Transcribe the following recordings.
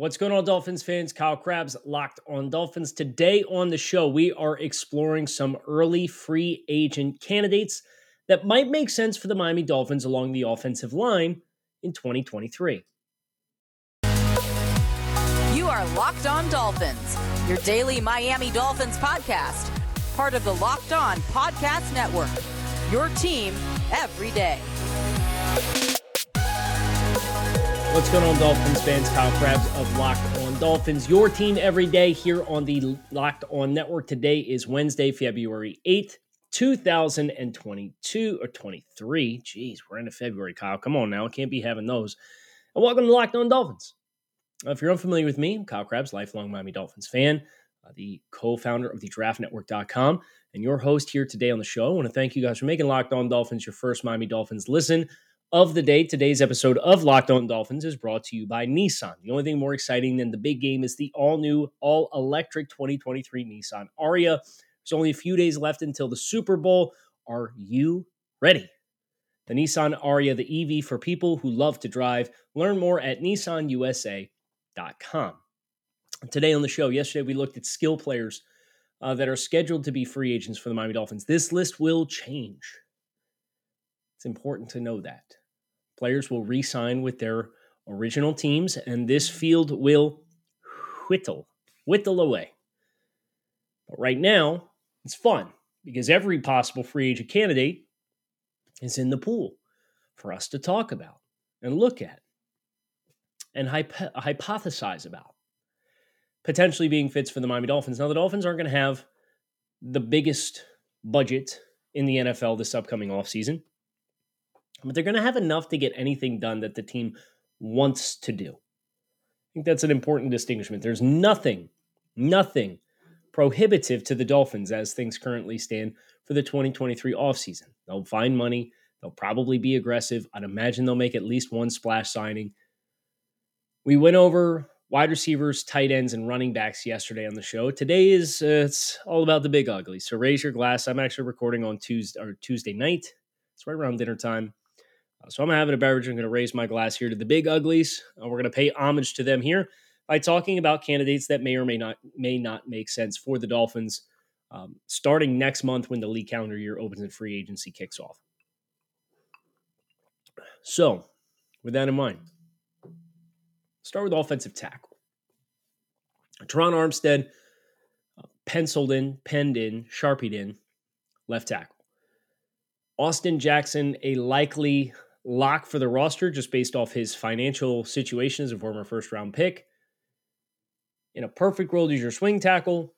What's going on, Dolphins fans? Kyle Crabbs, Locked on Dolphins. Today on the show, we are exploring some early free agent candidates that might make sense for the Miami Dolphins along the offensive line in 2023. You are Locked on Dolphins, your daily Miami Dolphins podcast, part of the Locked on Podcast Network. Your team every day. What's going on, Dolphins fans? Kyle Crabbs of Locked On Dolphins, your team every day here on the Locked On Network. Today is Wednesday, February 8th, 2022 or 23. Jeez, we're into February, Kyle. Come on now. I Can't be having those. And welcome to Locked On Dolphins. if you're unfamiliar with me, I'm Kyle Crabbs, lifelong Miami Dolphins fan, uh, the co founder of the draftnetwork.com, and your host here today on the show. I want to thank you guys for making Locked On Dolphins your first Miami Dolphins listen of the day. Today's episode of Locked On Dolphins is brought to you by Nissan. The only thing more exciting than the big game is the all new, all electric 2023 Nissan Ariya. There's only a few days left until the Super Bowl. Are you ready? The Nissan Ariya, the EV for people who love to drive. Learn more at nissanusa.com. Today on the show, yesterday we looked at skill players uh, that are scheduled to be free agents for the Miami Dolphins. This list will change. It's important to know that. Players will re sign with their original teams, and this field will whittle, whittle away. But right now, it's fun because every possible free agent candidate is in the pool for us to talk about and look at and hypo- hypothesize about potentially being fits for the Miami Dolphins. Now, the Dolphins aren't going to have the biggest budget in the NFL this upcoming offseason but they're going to have enough to get anything done that the team wants to do. I think that's an important distinguishment. There's nothing, nothing prohibitive to the Dolphins as things currently stand for the 2023 offseason. They'll find money. They'll probably be aggressive. I'd imagine they'll make at least one splash signing. We went over wide receivers, tight ends, and running backs yesterday on the show. Today is uh, it's all about the big ugly. So raise your glass. I'm actually recording on Tuesday or Tuesday night. It's right around dinner time. So I'm having a beverage. I'm going to raise my glass here to the big uglies. Uh, we're going to pay homage to them here by talking about candidates that may or may not may not make sense for the Dolphins um, starting next month when the league calendar year opens and free agency kicks off. So, with that in mind, start with offensive tackle. Terron Armstead, uh, penciled in, penned in, sharpied in, left tackle. Austin Jackson, a likely lock for the roster just based off his financial situation as a former first round pick. In a perfect world, he's your swing tackle.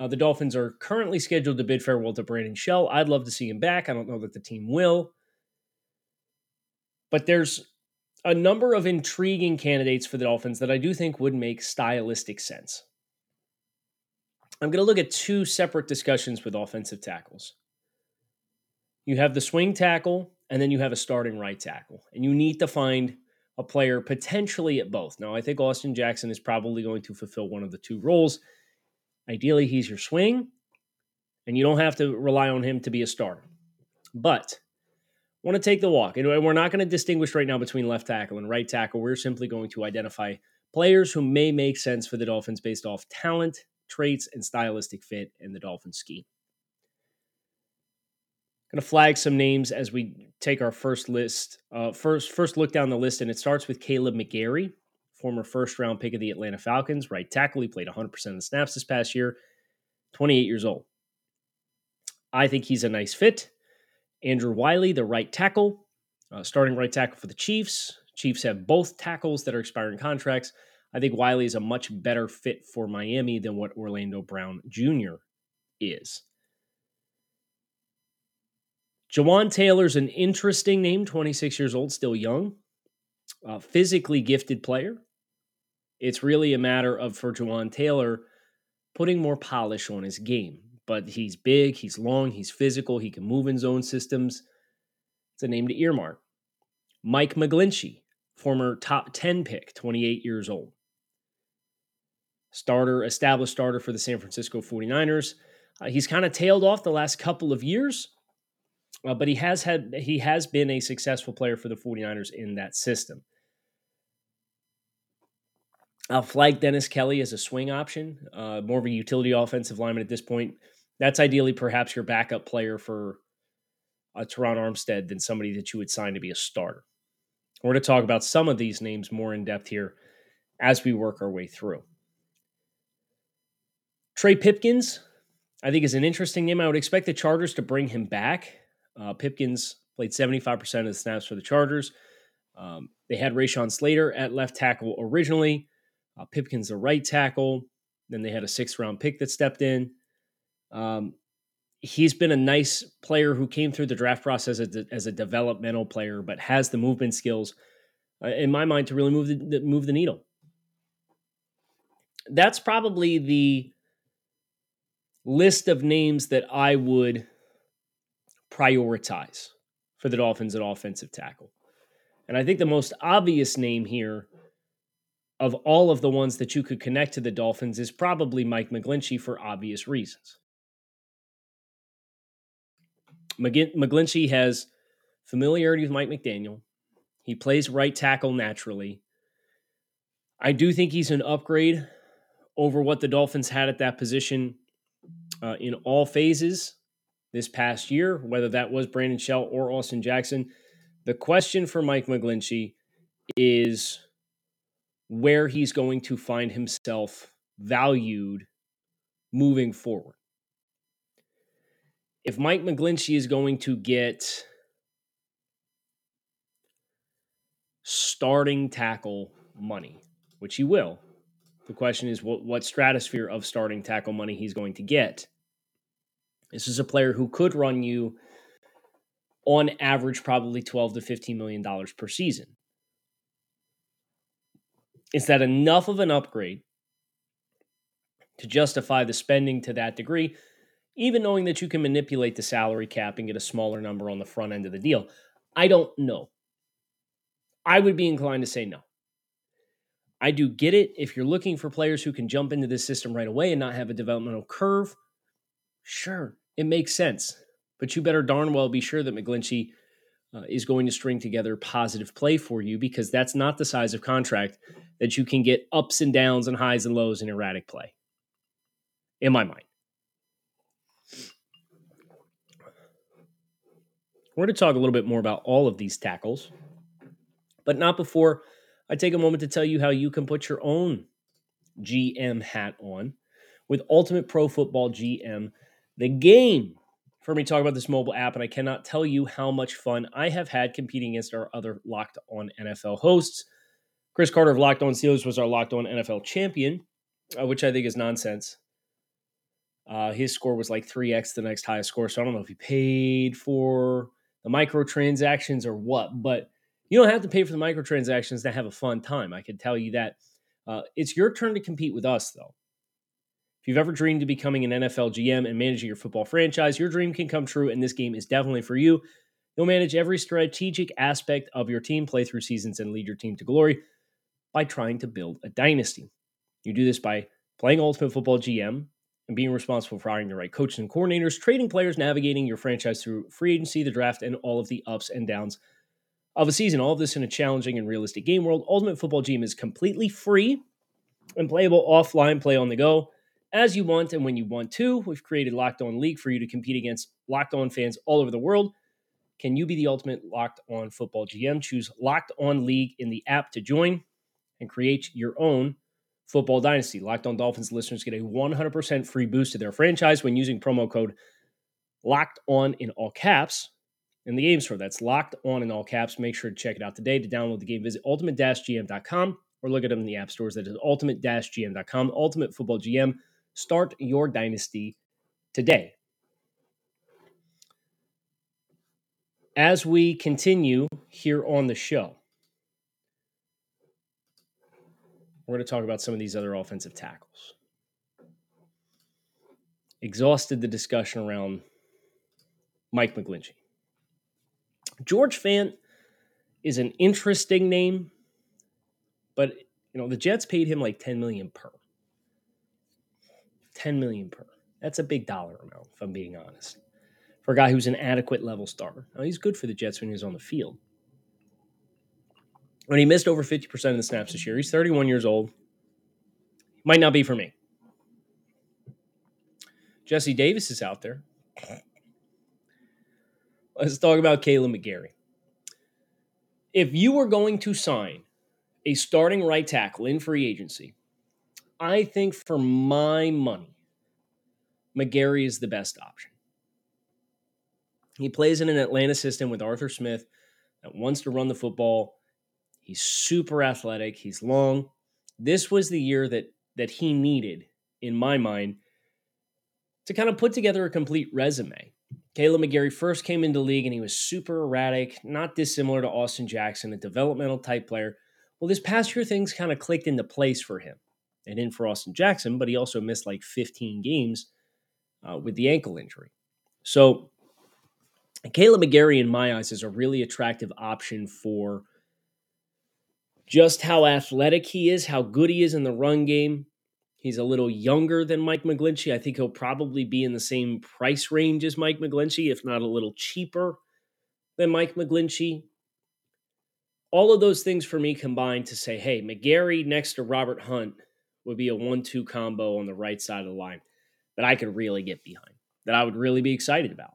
Uh, the Dolphins are currently scheduled to bid farewell to Brandon Shell. I'd love to see him back. I don't know that the team will. But there's a number of intriguing candidates for the Dolphins that I do think would make stylistic sense. I'm going to look at two separate discussions with offensive tackles. You have the swing tackle and then you have a starting right tackle. And you need to find a player potentially at both. Now, I think Austin Jackson is probably going to fulfill one of the two roles. Ideally, he's your swing, and you don't have to rely on him to be a starter. But I want to take the walk. And we're not going to distinguish right now between left tackle and right tackle. We're simply going to identify players who may make sense for the Dolphins based off talent, traits, and stylistic fit in the Dolphins scheme. Going to flag some names as we take our first list. Uh, first, first look down the list, and it starts with Kaleb McGary, former first round pick of the Atlanta Falcons, right tackle. He played 100% of the snaps this past year, 28 years old. I think he's a nice fit. Andrew Wylie, the right tackle, uh, starting right tackle for the Chiefs. Chiefs have both tackles that are expiring contracts. I think Wylie is a much better fit for Miami than what Orlando Brown Jr. is. Jawaan Taylor's an interesting name, 26 years old, still young, uh, physically gifted player. It's really a matter of, for Jawaan Taylor, putting more polish on his game. But he's big, he's long, he's physical, he can move in zone systems. It's a name to earmark. Mike McGlinchey, former top 10 pick, 28 years old. Starter, established starter for the San Francisco 49ers. Uh, he's kind of tailed off the last couple of years uh, but he has had he has been a successful player for the 49ers in that system. I'll flag Dennis Kelly as a swing option, uh, more of a utility offensive lineman at this point. That's ideally perhaps your backup player for a Terron Armstead than somebody that you would sign to be a starter. We're going to talk about some of these names more in depth here as we work our way through. Trey Pipkins, I think, is an interesting name. I would expect the Chargers to bring him back. Uh, Pipkins played 75% of the snaps for the Chargers. Um, they had Rashawn Slater at left tackle originally. Uh, Pipkins, the right tackle. Then they had a sixth round pick that stepped in. Um, he's been a nice player who came through the draft process as a, as a developmental player, but has the movement skills, uh, in my mind, to really move the move the needle. That's probably the list of names that I would prioritize for the Dolphins at offensive tackle. And I think the most obvious name here of all of the ones that you could connect to the Dolphins is probably Mike McGlinchey for obvious reasons. McGlinchey has familiarity with Mike McDaniel. He plays right tackle naturally. I do think he's an upgrade over what the Dolphins had at that position uh, in all phases this past year, whether that was Brandon Shell or Austin Jackson. The question for Mike McGlinchey is where he's going to find himself valued moving forward. If Mike McGlinchey is going to get starting tackle money, which he will, the question is what, what stratosphere of starting tackle money he's going to get. This is a player who could run you on average probably 12 to 15 million dollars per season. Is that enough of an upgrade to justify the spending to that degree, even knowing that you can manipulate the salary cap and get a smaller number on the front end of the deal? I don't know. I would be inclined to say no. I do get it if you're looking for players who can jump into this system right away and not have a developmental curve. Sure, it makes sense. But you better darn well be sure that McGlinchey uh, is going to string together positive play for you because that's not the size of contract that you can get ups and downs and highs and lows in erratic play, in my mind. We're going to talk a little bit more about all of these tackles, but not before I take a moment to tell you how you can put your own GM hat on with Ultimate Pro Football GM, the game for me talk about this mobile app, and I cannot tell you how much fun I have had competing against our other Locked On NFL hosts. Chris Carter of Locked On Steelers was our Locked On NFL champion, uh, which I think is nonsense. Uh, his score was like 3x the next highest score. So I don't know if he paid for the microtransactions or what, but you don't have to pay for the microtransactions to have a fun time. I can tell you that. Uh, it's your turn to compete with us, though. If you've ever dreamed of becoming an NFL GM and managing your football franchise, your dream can come true, and this game is definitely for you. You'll manage every strategic aspect of your team, play through seasons, and lead your team to glory by trying to build a dynasty. You do this by playing Ultimate Football GM and being responsible for hiring the right coaches and coordinators, trading players, navigating your franchise through free agency, the draft, and all of the ups and downs of a season. All of this in a challenging and realistic game world. Ultimate Football GM is completely free and playable offline, play on the go as you want and when you want to. We've created Locked On League for you to compete against Locked On fans all over the world. Can you be the ultimate Locked On Football GM? Choose Locked On League in the app to join and create your own football dynasty. Locked On Dolphins listeners get a 100% free boost to their franchise when using promo code Locked On in all caps in the game store. That's Locked On in all caps. Make sure to check it out today. To download the game, visit ultimate-gm.com or look at them in the app stores. That is ultimate-gm.com. Ultimate Football GM Start your dynasty today. As we continue here on the show, we're going to talk about some of these other offensive tackles. Exhausted the discussion around Mike McGlinchey. George Fant is an interesting name, but you know the Jets paid him like 10 million per. 10 million per. That's a big dollar amount, if I'm being honest. For a guy who's an adequate level starter. Now, he's good for the Jets when he's on the field. When he missed over 50% of the snaps this year, he's 31 years old. Might not be for me. Jesse Davis is out there. Let's talk about Kaleb McGary. If you were going to sign a starting right tackle in free agency, I think for my money, McGary is the best option. He plays in an Atlanta system with Arthur Smith that wants to run the football. He's super athletic. He's long. This was the year that that he needed, in my mind, to kind of put together a complete resume. Kaleb McGary first came into league and he was super erratic, not dissimilar to Austin Jackson, a developmental type player. Well, this past year, things kind of clicked into place for him and in for Austin Jackson, but he also missed like 15 games uh, with the ankle injury. So, Kaleb McGary, in my eyes, is a really attractive option for just how athletic he is, how good he is in the run game. He's a little younger than Mike McGlinchey. I think he'll probably be in the same price range as Mike McGlinchey, if not a little cheaper than Mike McGlinchey. All of those things for me combined to say, hey, McGary next to Robert Hunt would be a one two combo on the right side of the line that I could really get behind, that I would really be excited about.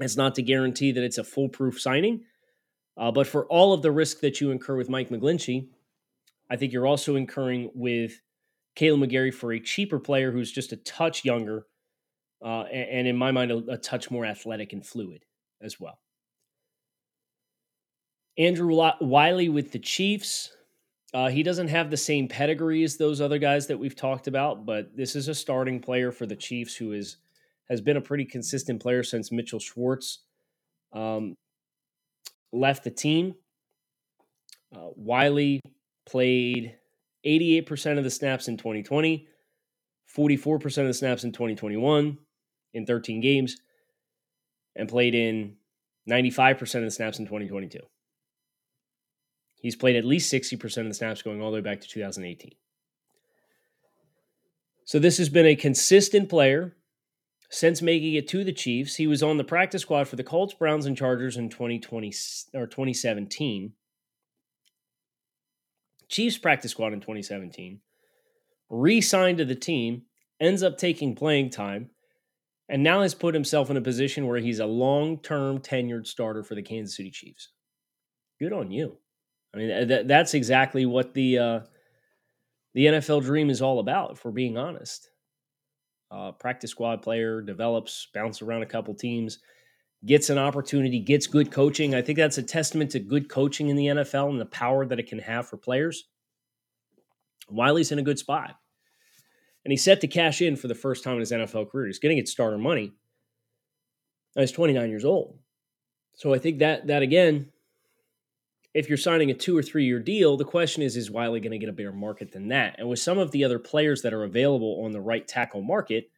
It's not to guarantee that it's a foolproof signing, uh, but for all of the risk that you incur with Mike McGlinchey, I think you're also incurring with Kaleb McGary for a cheaper player who's just a touch younger, uh, and, and, in my mind, a, a touch more athletic and fluid as well. Andrew Wylie with the Chiefs. Uh, he doesn't have the same pedigree as those other guys that we've talked about, but this is a starting player for the Chiefs who is has been a pretty consistent player since Mitchell Schwartz um, left the team. Uh, Wylie played 88% of the snaps in 2020, 44% of the snaps in 2021 in 13 games, and played in 95% of the snaps in 2022. He's played at least 60% of the snaps going all the way back to 2018. So this has been a consistent player since making it to the Chiefs. He was on the practice squad for the Colts, Browns, and Chargers in 2020 or 2017. Chiefs practice squad in 2017. Re-signed to the team, ends up taking playing time, and now has put himself in a position where he's a long-term tenured starter for the Kansas City Chiefs. Good on you. I mean, that, that's exactly what the uh, the NFL dream is all about. If we're being honest, uh, practice squad player develops, bounce around a couple teams, gets an opportunity, gets good coaching. I think that's a testament to good coaching in the NFL and the power that it can have for players. Wylie's in a good spot. And he's set to cash in for the first time in his NFL career. He's getting its starter money. He's 29 years old. So I think that that again if you're signing a two or three year deal, the question is, is Wylie going to get a better market than that? And with some of the other players that are available on the right tackle market,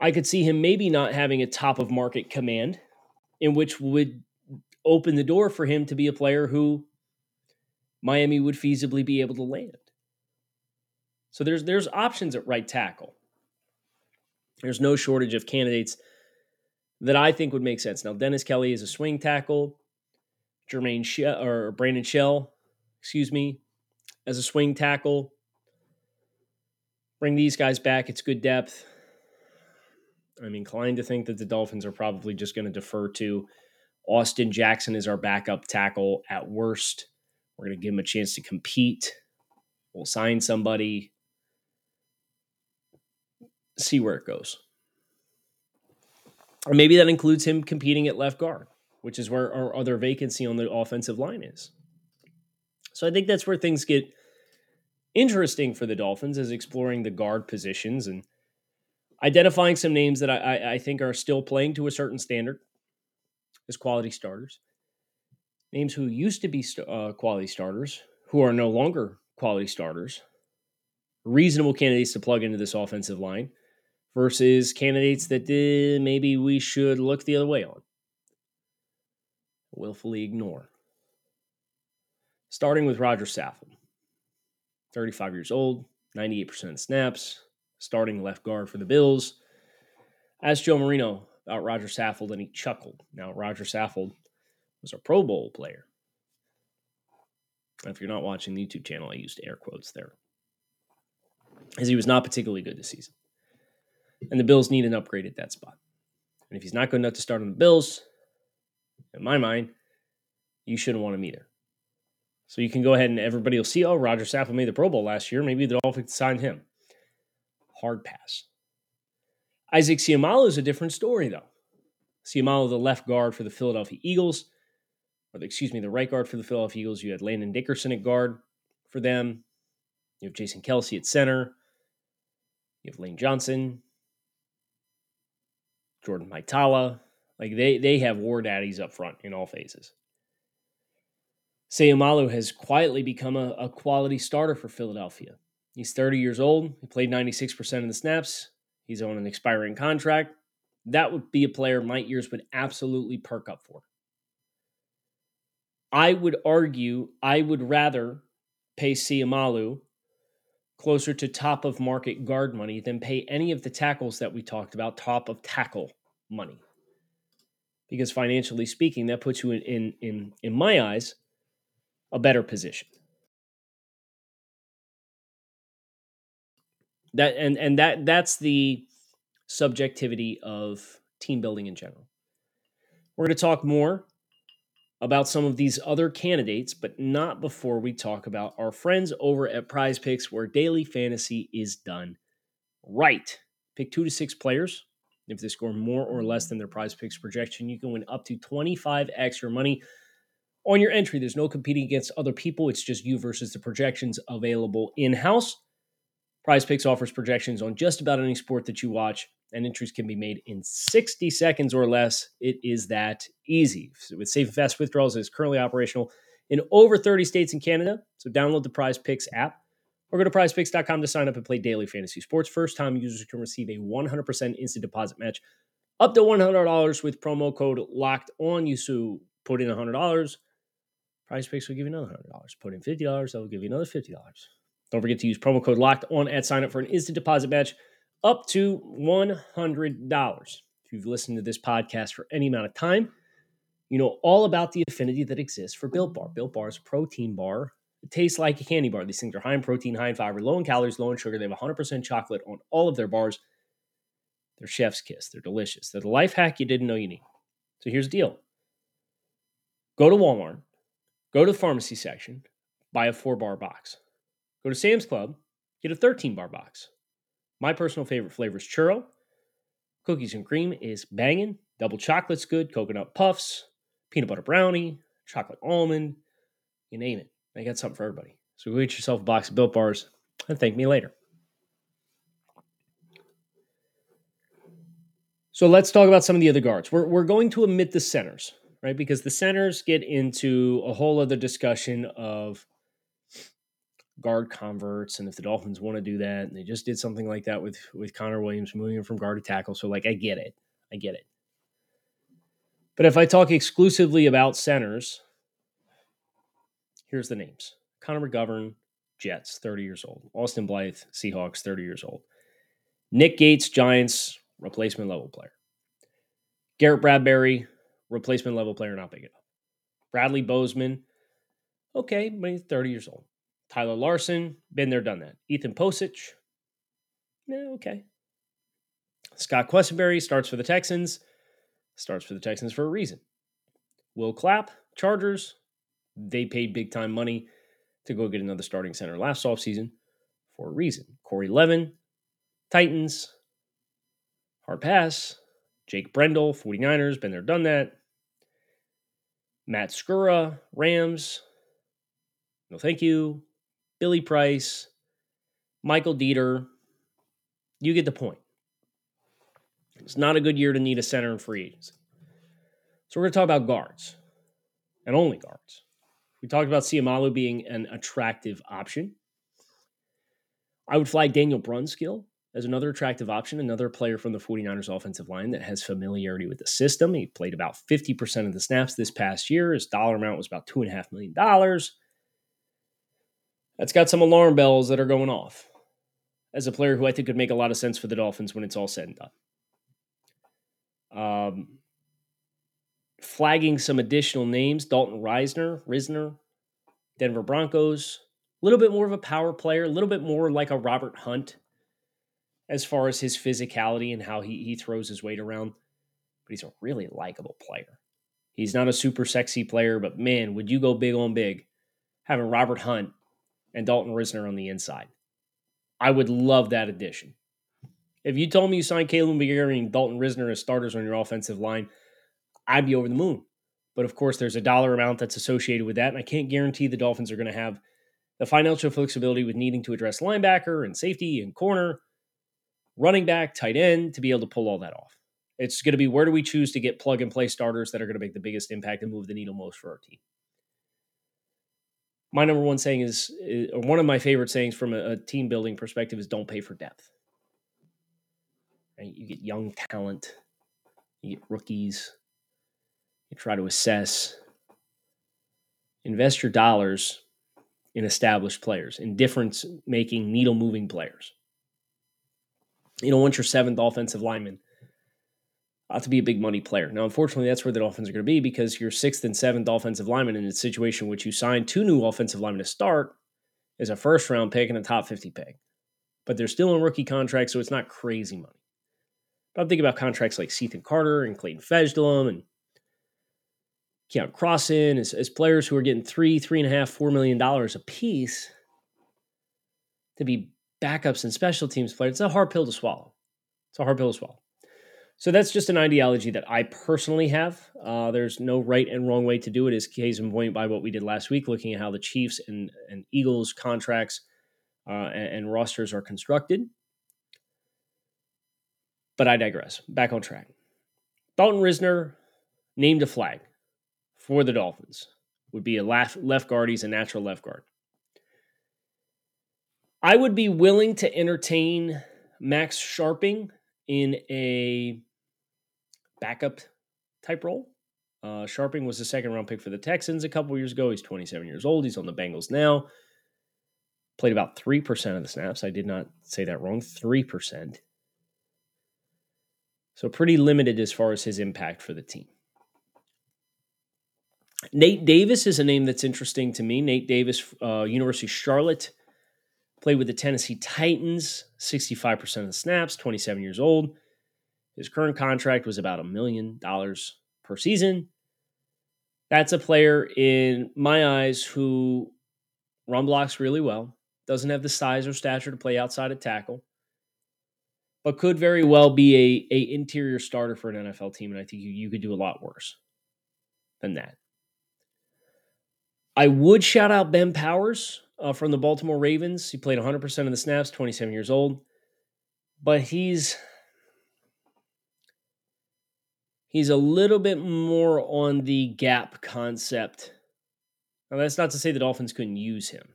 I could see him maybe not having a top of market command, in which would open the door for him to be a player who Miami would feasibly be able to land. So there's there's options at right tackle. There's no shortage of candidates that I think would make sense. Now Dennis Kelly is a swing tackle. Jermaine Shell or Brandon Shell, excuse me, as a swing tackle. Bring these guys back. It's good depth. I'm inclined to think that the Dolphins are probably just going to defer to Austin Jackson as our backup tackle at worst. We're going to give him a chance to compete. We'll sign somebody, see where it goes. Or maybe that includes him competing at left guard which is where our other vacancy on the offensive line is. So I think that's where things get interesting for the Dolphins is exploring the guard positions and identifying some names that I, I, think are still playing to a certain standard as quality starters. Names who used to be uh, quality starters, who are no longer quality starters, reasonable candidates to plug into this offensive line versus candidates that uh, maybe we should look the other way on willfully ignore. Starting with Roger Saffold, 35 years old, 98% of snaps, starting left guard for the Bills. Asked Joe Marino about Roger Saffold, and he chuckled. Now, Roger Saffold was a Pro Bowl player. If you're not watching the YouTube channel, I used air quotes there. As he was not particularly good this season. And the Bills need an upgrade at that spot. And if he's not good enough to start on the Bills, in my mind, you shouldn't want to meet either. So you can go ahead and everybody will see, oh, Roger Saffold made the Pro Bowl last year. Maybe the Dolphins signed him. Hard pass. Isaac Seumalo is a different story, though. Seumalo, the left guard for the Philadelphia Eagles, or the, excuse me, the right guard for the Philadelphia Eagles. You had Landon Dickerson at guard for them. You have Jason Kelce at center. You have Lane Johnson, Jordan Mailata. Like they they have war daddies up front in all phases. Seumalo has quietly become a, a quality starter for Philadelphia. He's 30 years old. He played 96% of the snaps. He's on an expiring contract. That would be a player my Yers would absolutely perk up for. I would argue I would rather pay Seumalo closer to top of market guard money than pay any of the tackles that we talked about top of tackle money. Because financially speaking, that puts you in in in, in my eyes a better position. That and and that that's the subjectivity of team building in general. We're going to talk more about some of these other candidates, but not before we talk about our friends over at Prize Picks, where daily fantasy is done right. Pick two to six players. If they score more or less than their prize picks projection, you can win up to 25x your money on your entry. There's no competing against other people. It's just you versus the projections available in house. Prize Picks offers projections on just about any sport that you watch, and entries can be made in 60 seconds or less. It is that easy. With safe and fast withdrawals, it is currently operational in over 30 states in Canada. So download the Prize Picks app or go to prizepicks.com to sign up and play daily fantasy sports. First time users can receive a 100% instant deposit match up to $100 with promo code locked on. You so put in $100 Prize Picks will give you another $100. Put in $50, they'll give you another $50. Don't forget to use promo code locked on at sign up for an instant deposit match up to $100. If you've listened to this podcast for any amount of time, you know all about the affinity that exists for Built Bar. Built Bar is a protein bar. Tastes like a candy bar. These things are high in protein, high in fiber, low in calories, low in sugar. They have 100% chocolate on all of their bars. They're chef's kiss. They're delicious. They're the life hack you didn't know you need. So here's the deal go to Walmart, Go to the pharmacy section, buy a four bar box. Go to Sam's Club, get a 13 bar box. My personal favorite flavor is churro. Cookies and cream is banging. Double chocolate's good. Coconut puffs, peanut butter brownie, chocolate almond, you name it. I got something for everybody. So go get yourself a box of built bars and thank me later. So let's talk about some of the other guards. We're, we're going to omit the centers right? Because the centers get into a whole other discussion of guard converts and if the Dolphins want to do that. And they just did something like that with with Connor Williams moving him from guard to tackle. So like I get it. I get it. But if I talk exclusively about centers, here's the names. Connor McGovern, Jets, 30 years old. Austin Blythe, Seahawks, 30 years old. Nick Gates, Giants, replacement level player. Garrett Bradbury, replacement level player, not big enough. Bradley Bozeman, okay, but he's 30 years old. Tyler Larsen, been there, done that. Ethan Pocic, yeah, okay. Scott Quessenberry starts for the Texans, starts for the Texans for a reason. Will Clapp, Chargers, they paid big time money to go get another starting center last offseason for a reason. Corey Levin, Titans, hard pass. Jake Brendel, 49ers, been there, done that. Matt Skura, Rams. No, thank you. Billy Price, Michael Deiter, You get the point. It's not a good year to need a center in free agency. So we're going to talk about guards and only guards. We talked about Seumalo being an attractive option. I would flag Daniel Brunskill as another attractive option, another player from the 49ers offensive line that has familiarity with the system. He played about 50% of the snaps this past year. His dollar amount was about $2.5 million. That's got some alarm bells that are going off as a player who I think could make a lot of sense for the Dolphins when it's all said and done. Um, flagging some additional names Dalton Reisner, Risner, Denver Broncos, a little bit more of a power player, a little bit more like a Robert Hunt as far as his physicality and how he, he throws his weight around. But he's a really likable player. He's not a super sexy player, but man, would you go big on big having Robert Hunt and Dalton Risner on the inside? I would love that addition. If you told me you signed Kaleb McGary and Dalton Risner as starters on your offensive line, I'd be over the moon. But of course, there's a dollar amount that's associated with that, and I can't guarantee the Dolphins are going to have the financial flexibility with needing to address linebacker and safety and corner, running back, tight end to be able to pull all that off. It's going to be where do we choose to get plug and play starters that are going to make the biggest impact and move the needle most for our team. My number one saying is, uh, or one of my favorite sayings from a, a team building perspective is don't pay for depth. Right? You get young talent, you get rookies, you try to assess, invest your dollars in established players, in difference making, needle moving players. You don't want your seventh offensive lineman uh, to be a big money player. Now, unfortunately, that's where the Dolphins are going to be because your sixth and seventh offensive lineman in a situation in which you signed two new offensive linemen to start is a first round pick and a top 50 pick. But they're still in rookie contracts, so it's not crazy money. But I'm thinking about contracts like Cethan Carter and Clayton Fejedelem and Keion Crossen as, as players who are getting three, three and a half, four million dollars a piece to be backups and special teams players. It's a hard pill to swallow. It's a hard pill to swallow. So that's just an ideology that I personally have. Uh, there's no right and wrong way to do it. Is case in point by what we did last week, looking at how the Chiefs and, and Eagles contracts uh, and, and rosters are constructed. But I digress. Back on track. Dalton Risner named a flag for the Dolphins. Would be a left, left guard. He's a natural left guard. I would be willing to entertain Max Scharping in a backup type role. Uh, Scharping was a second round pick for the Texans a couple years ago. He's 27 years old. He's on the Bengals now. Played about 3% of the snaps. I did not say that wrong. 3%. So pretty limited as far as his impact for the team. Nate Davis is a name that's interesting to me. Nate Davis, uh, University of Charlotte, played with the Tennessee Titans, 65% of the snaps, 27 years old. His current contract was about a million dollars per season. That's a player in my eyes who run blocks really well, doesn't have the size or stature to play outside of tackle, but could very well be a, a interior starter for an NFL team. And I think you, you could do a lot worse than that. I would shout out Ben Powers uh, from the Baltimore Ravens. He played 100% of the snaps, 27 years old. But he's he's a little bit more on the gap concept. Now that's not to say the Dolphins couldn't use him.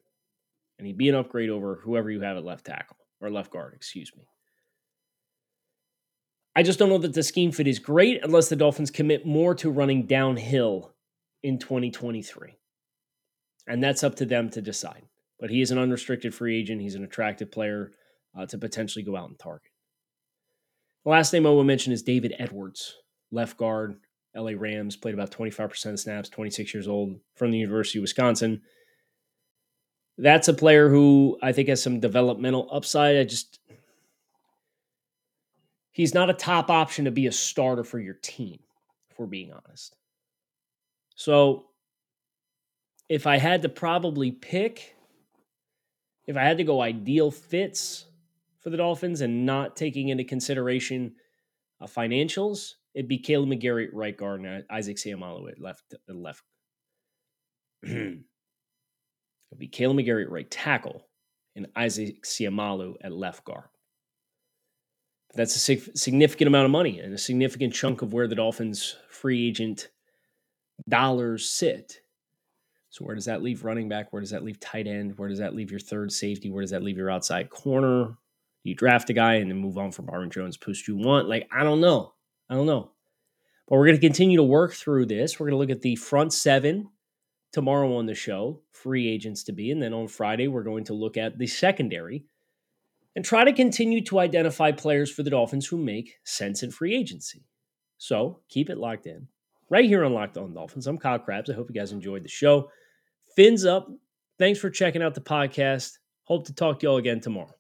And he'd be an upgrade over whoever you have at left tackle or left guard, excuse me. I just don't know that the scheme fit is great unless the Dolphins commit more to running downhill in 2023. And that's up to them to decide. But he is an unrestricted free agent. He's an attractive player uh, to potentially go out and target. The last name I will mention is David Edwards, left guard, LA Rams, played about 25% of snaps, 26 years old, from the University of Wisconsin. That's a player who I think has some developmental upside. I just he's not a top option to be a starter for your team, if we're being honest. So if I had to probably pick, if I had to go ideal fits for the Dolphins and not taking into consideration uh, financials, it'd be Kaleb McGary at right guard and Isaac Seumalo at left. At left. it'd be Kaleb McGary at right tackle and Isaac Seumalo at left guard. That's a significant amount of money and a significant chunk of where the Dolphins' free agent dollars sit. So where does that leave running back? Where does that leave tight end? Where does that leave your third safety? Where does that leave your outside corner? You draft a guy and then move on from Marvin Jones post you want? Like, I don't know. I don't know. But we're going to continue to work through this. We're going to look at the front seven tomorrow on the show, free agents to be. And then on Friday, we're going to look at the secondary and try to continue to identify players for the Dolphins who make sense in free agency. So keep it locked in right here on Locked On Dolphins. I'm Kyle Crabbs. I hope you guys enjoyed the show. Fins up Thanks for checking out the podcast. Hope to talk to y'all again tomorrow.